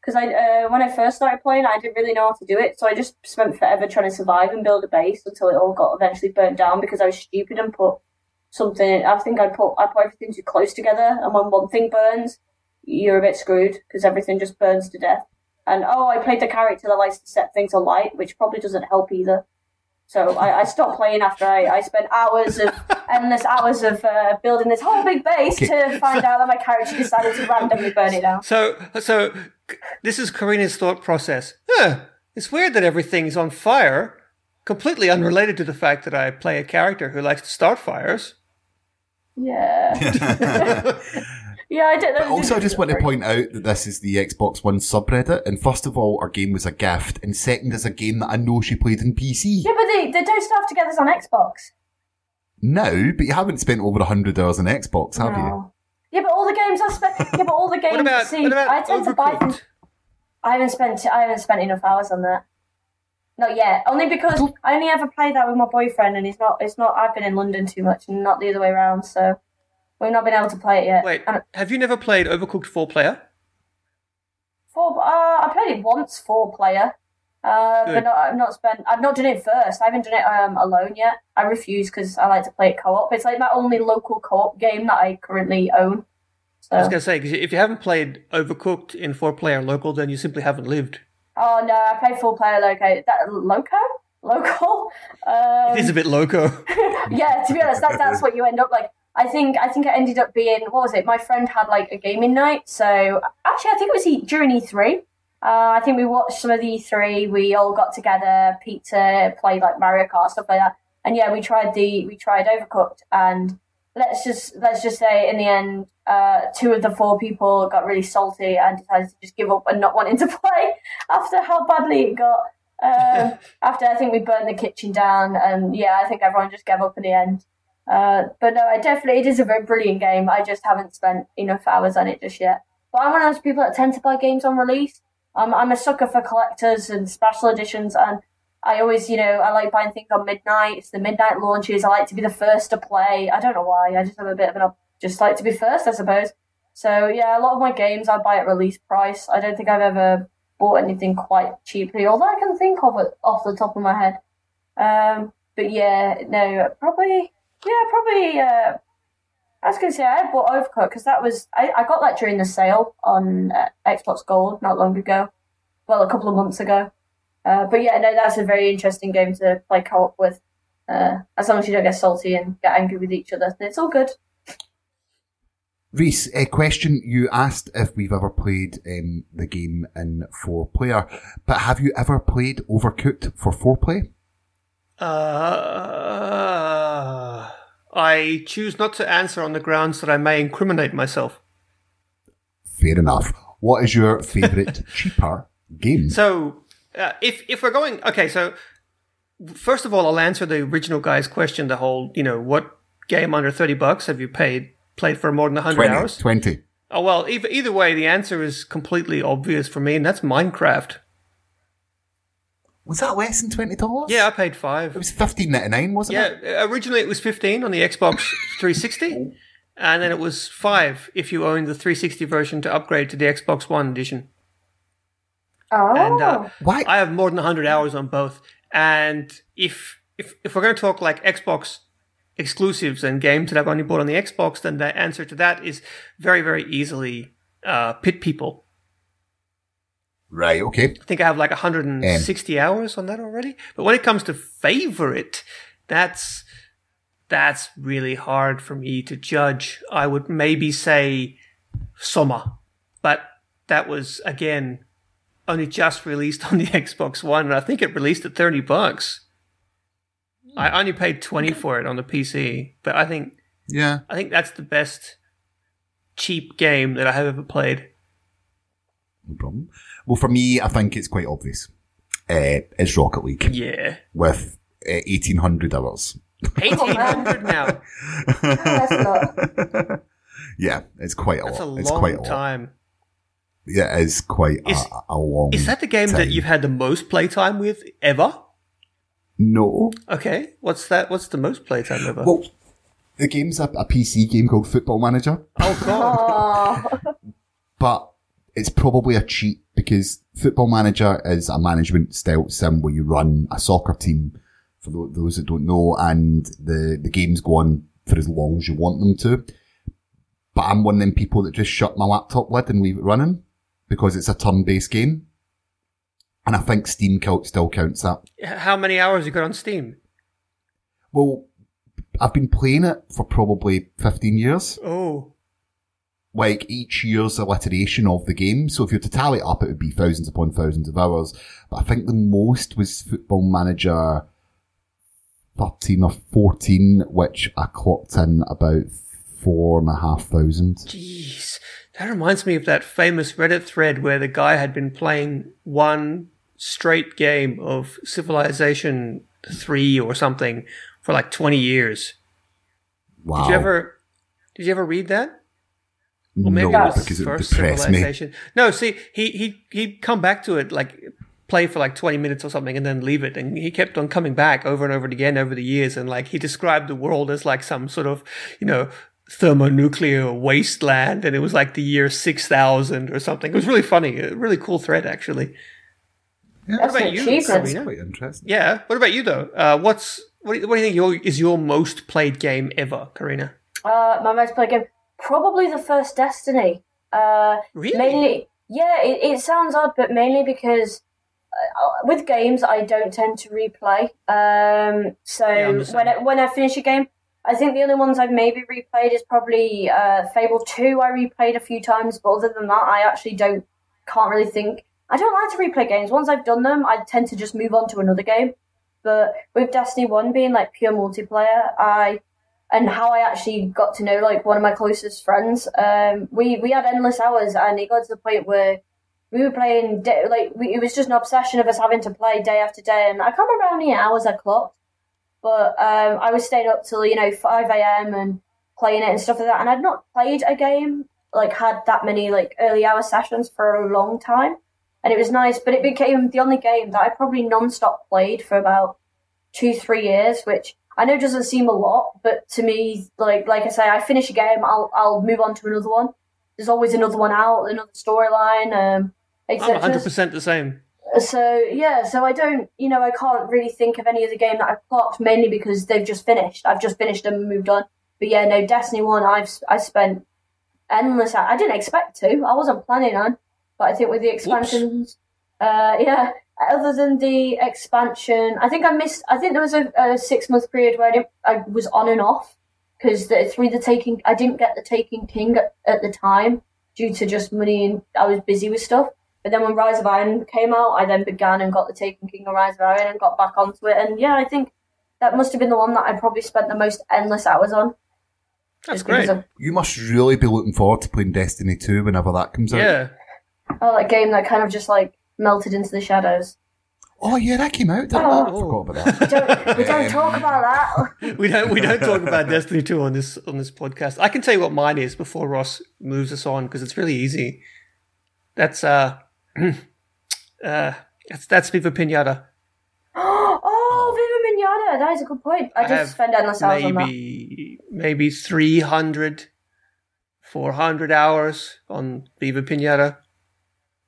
Because I, uh, when I first started playing, I didn't really know how to do it, so I just spent forever trying to survive and build a base until it all got eventually burnt down because I was stupid and put something. I think I put I put everything too close together, and when one thing burns, you're a bit screwed because everything just burns to death. And oh, I played the character that likes to set things alight, which probably doesn't help either. So I, I stopped playing after I, I spent hours of <laughs> endless hours of uh, building this whole big base to find out that my character decided to randomly burn it down. So so this is Carina's thought process. Huh, it's weird that everything's on fire, completely unrelated to the fact that I play a character who likes to start fires. Yeah. <laughs> yeah, I don't know. Also, I just want to point out that this is the Xbox One subreddit, and first of all, our game was a gift, and second, is a game that I know she played in PC. Yeah, but they, they don't stuff together on Xbox. No, but you haven't spent over 100 hours on Xbox, have you? Yeah, but all the games I spent. Yeah, but all the <laughs> games. What about see, what about I tend to buy them. I haven't spent. I haven't spent enough hours on that. Not yet. Only because I only ever played that with my boyfriend, and he's not. It's not. I've been in London too much, and not the other way around. So we've not been able to play it yet. Wait, have you never played Overcooked four player? four. Uh, I played it once, four player. Uh, but not, I've not spent. I've not done it first. I haven't done it um, alone yet. I refuse because I like to play it co-op. It's like my only local co-op game that I currently own. So. I was going to say, because if you haven't played Overcooked in four player local, then you simply haven't lived. Oh no, I play full player loco. That loco, local. Um, It is a bit loco. <laughs> yeah, to be honest, that, that's what you end up like. I think I think it ended up being what was it? My friend had like a gaming night, so actually I think it was E- during E three. Uh, I think we watched some of the E three. We all got together, pizza, played like Mario Kart stuff like that, and yeah, we tried the we tried Overcooked, and let's just let's just say in the end, uh, two of the four people got really salty and decided to just give up and not wanting to <laughs> play after how badly it got. Um, <laughs> after I think we burnt the kitchen down, and yeah, I think everyone just gave up in the end. Uh, but no, I definitely it is a very brilliant game. I just haven't spent enough hours on it just yet. But I'm one of those people that tend to buy games on release. Um, I'm a sucker for collectors and special editions, and I always, you know, I like buying things on midnight. It's the midnight launches. I like to be the first to play. I don't know why. I just have a bit of an just like to be first, I suppose. So yeah, a lot of my games I buy at release price. I don't think I've ever bought anything quite cheaply, although I can think of it off the top of my head. Um, but yeah, no, probably, yeah, probably. Uh, I was gonna say I bought Overcooked because that was I, I got that during the sale on uh, Xbox Gold not long ago, well a couple of months ago. Uh, but yeah, no, that's a very interesting game to play co-op with. Uh, as long as you don't get salty and get angry with each other, it's all good. Rhys, a question you asked if we've ever played um, the game in four player, but have you ever played Overcooked for four play? Uh, I choose not to answer on the grounds that I may incriminate myself. Fair enough. What is your favourite <laughs> cheaper game? So, uh, if if we're going, okay, so first of all, I'll answer the original guy's question. The whole, you know, what game under thirty bucks have you paid played for more than hundred hours? 20. Oh well, either either way, the answer is completely obvious for me, and that's Minecraft. Was that less than $20? Yeah, I paid five. It was fifteen ninety nine, wasn't Yeah, it? Yeah, originally it was fifteen on the Xbox <laughs> 360, and then it was five if you owned the 360 version to upgrade to the Xbox One edition. Oh, And uh, Why? I have more than 100 hours on both. And if if if we're going to talk like Xbox exclusives and games that I've only bought on the Xbox, then the answer to that is very very easily uh, Pit People. Right, okay. I think I have like 160 hours on that already. But when it comes to favorite, that's that's really hard for me to judge. I would maybe say Soma, but that was again only just released on the <laughs> Xbox One, and I think it released at 30 bucks. I only paid 20 for it on the PC, but I think Yeah. I think that's the best cheap game that I have ever played. No problem. Well, for me, I think it's quite obvious. Uh, it's Rocket League Yeah. with uh, 1800 hours. 1800 <laughs> now. <laughs> Yeah, it's quite a That's a lot. it's quite a long lot. Time. Yeah, it is quite Is- a, a long Is that the game that you've had the most playtime with ever? No. Okay, what's that? What's the most playtime ever? Well, the game's a, a PC game called Football Manager, oh god, <laughs> but it's probably a cheat because Football Manager is a management style sim where you run a soccer team for tho- those that don't know and the, the games go on for as long as you want them to. But I'm one of them people that just shut my laptop lid and leave it running because it's a turn-based game. And I think Steam count still counts that. how many hours you got on Steam? Well, I've been playing it for probably 15 years. Oh, like each year's alliteration of the game. So if you're to tally it up, it would be thousands upon thousands of hours. But I think the most was Football Manager 13 or 14, which I clocked in about four and a half thousand. Jeez. That reminds me of that famous Reddit thread where the guy had been playing one straight game of Civilization 3 or something for like 20 years. Wow. Did you ever did you ever read that? no, maybe it was because it first depressed me. No, see, he he he'd come back to it like play for like twenty minutes or something, and then leave it. And he kept on coming back over and over again over the years. And like he described the world as like some sort of you know thermonuclear wasteland, and it was like the year six thousand or something. It was really funny, a really cool thread actually. That's about you, achievement. Carina? Quite interesting. Yeah. What about you though? Uh, what's what do, you, what do you think your, is your most played game ever, Carina? Uh, my most played game, probably the first Destiny. Uh, Really? Mainly, yeah. It, it sounds odd, but mainly because uh, with games I don't tend to replay. Um, so I'm the same. when I, when I finish a game, I think the only ones I've maybe replayed is probably uh, Fable Two. I replayed a few times, but other than that, I actually don't can't really think. I don't like to replay games. Once I've done them, I tend to just move on to another game. But with Destiny One being like pure multiplayer, I and how I actually got to know like one of my closest friends. Um, we we had endless hours, and it got to the point where we were playing day, like we, it was just an obsession of us having to play day after day. And I can't remember how many hours I clocked, but um, I was staying up till you know five a.m. and playing it and stuff like that. And I'd not played a game like had that many like early hour sessions for a long time, and it was nice. But it became the only game that I probably non-stop played for about two three years, which I know doesn't seem a lot, but to me, like like I say, I finish a game, I'll I'll move on to another one. There's always another one out, another storyline, um, I'm 100 percent the same. So yeah, so I don't, you know, I can't really think of any other game that I've clocked mainly because they've just finished. I've just finished them and moved on. But yeah, no, Destiny One, I've I spent endless. I didn't expect to. I wasn't planning on, but I think with the expansions, uh, <laughs> yeah. Other than the expansion, I think I missed. I think there was a, a six month period where I, didn't, I was on and off because the, through the taking, I didn't get the Taken King at, at the time due to just money and I was busy with stuff. But then when Rise of Iron came out, I then began and got the Taken King of Rise of Iron and got back onto it. And yeah, I think that must have been the one that I probably spent the most endless hours on. That's great. of- You must really be looking forward to playing Destiny 2 whenever that comes out. Yeah. Oh, that game that kind of just like melted into the shadows. Oh, yeah, that came out, didn't Oh. it? I forgot about that. Don't, we don't talk about that. <laughs> We don't we don't talk about Destiny 2 on this on this podcast. I can tell you what mine is before Ross moves us on because it's really easy. That's uh <clears throat> uh that's that's Viva Pinata. <gasps> Oh, Viva Pinata! that is a good point. I, have just spend endless hours on that. maybe maybe 300 400 hours on Viva Pinata.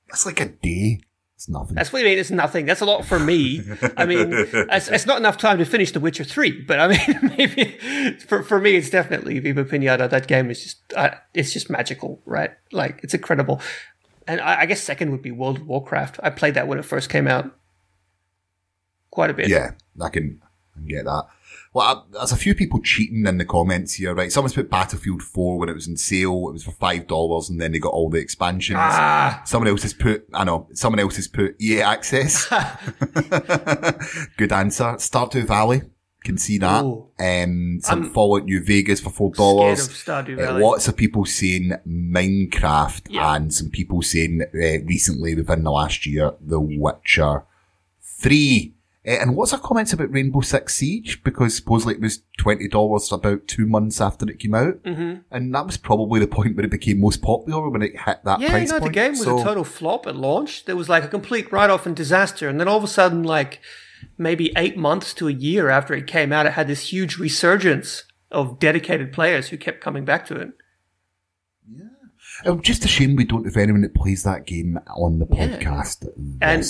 That's like a day. It's nothing. That's what I mean. It's nothing. That's a lot for me. I mean, it's, it's not enough time to finish The Witcher 3, but I mean, <laughs> maybe for, for me, it's definitely Viva Pinata. That game is just, uh, it's just magical, right? Like, it's incredible. And I, I guess second would be World of Warcraft. I played that when it first came out. Quite a bit. Yeah, I can, I can get that. Well, I, there's a few people cheating in the comments here, right? Someone's put Battlefield 4 when it was in sale. It was for $5 and then they got all the expansions. Ah, Someone else has put, I know, someone else has put EA Access. <laughs> <laughs> Good answer. Stardew Valley. Can see that. Ooh. Um, some I'm Fallout New Vegas for $4. scared of Stardew Uh, lots of people saying Minecraft Yeah. and some people saying uh, recently within the last year The Witcher 3. Uh, and what's our comments about Rainbow Six Siege? Because supposedly it was $20 about two months after it came out. Mm-hmm. And that was probably the point where it became most popular when it hit that Yeah, price you know, the game was So- a total flop at launch. There was like a complete write off and disaster. And then all of a sudden, like maybe eight months to a year after it came out, it had this huge resurgence of dedicated players who kept coming back to it. Oh, just a shame we don't have anyone that plays that game on the Yeah. podcast And,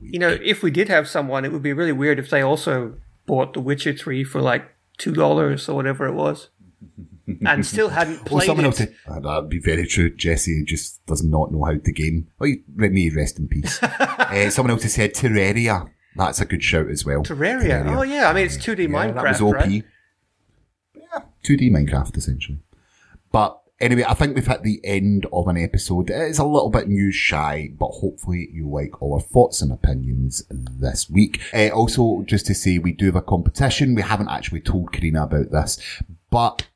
week. You know, if we did have someone, it would be really weird if they also bought The Witcher 3 for like $2 or whatever it was <laughs> and still hadn't Well, played someone it. else said, "Ah, that'd be very true. Jesse just does not know how to game. Oh, you, let me rest in peace. uh, <laughs> someone else has said Terraria. That's a good shout as well. Terraria. Oh, yeah. I mean, it's 2D Yeah, Minecraft, that was OP. right? Yeah, 2D Minecraft essentially. But anyway, I think we've hit the end of an episode. It is a little bit news shy, but hopefully you like our thoughts and opinions this week. Uh, also, just to say, we do have a competition. We haven't actually told Carina about this, but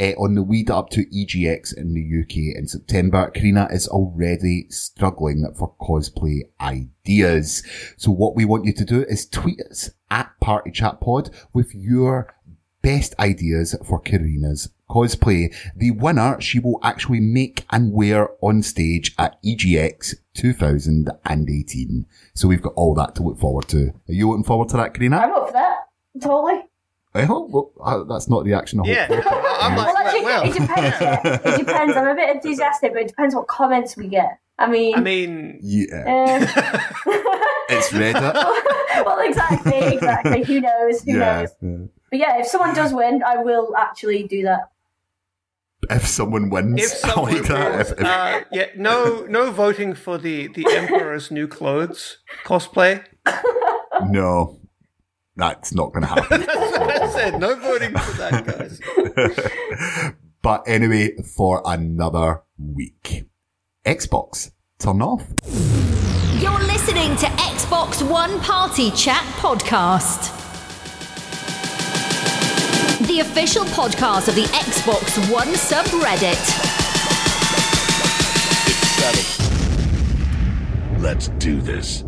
uh, on the lead up to EGX in the UK in September, Carina is already struggling for cosplay ideas. So what we want you to do is tweet us at Party Chat Pod with your best ideas for Carina's cosplay. The winner she will actually make and wear on stage at EGX 2018. So we've got all that to look forward to. Are you looking forward to that, Carina? I'm up for that. Totally. Well, well, uh, that's not the action I hope Yeah. <laughs> I'm Well, actually, well, it depends. It depends. I'm a bit enthusiastic, but it depends what comments we get. I mean, I mean, Yeah, uh, <laughs> <laughs> it's Reddit. well, exactly, exactly. Who knows? Who yeah. knows? yeah. But yeah, if someone does win, I will actually do that. If someone wins, if someone like that, wins, if, if, uh, yeah, no, no voting for the the Emperor's New Clothes cosplay. no, that's not going to happen. <laughs> That's what I said. No voting for that, guys. <laughs> but anyway, for another week, Xbox turn off. You're listening to Xbox One Party Chat Podcast. The official podcast of the Xbox One subreddit. It's settled. Let's do this.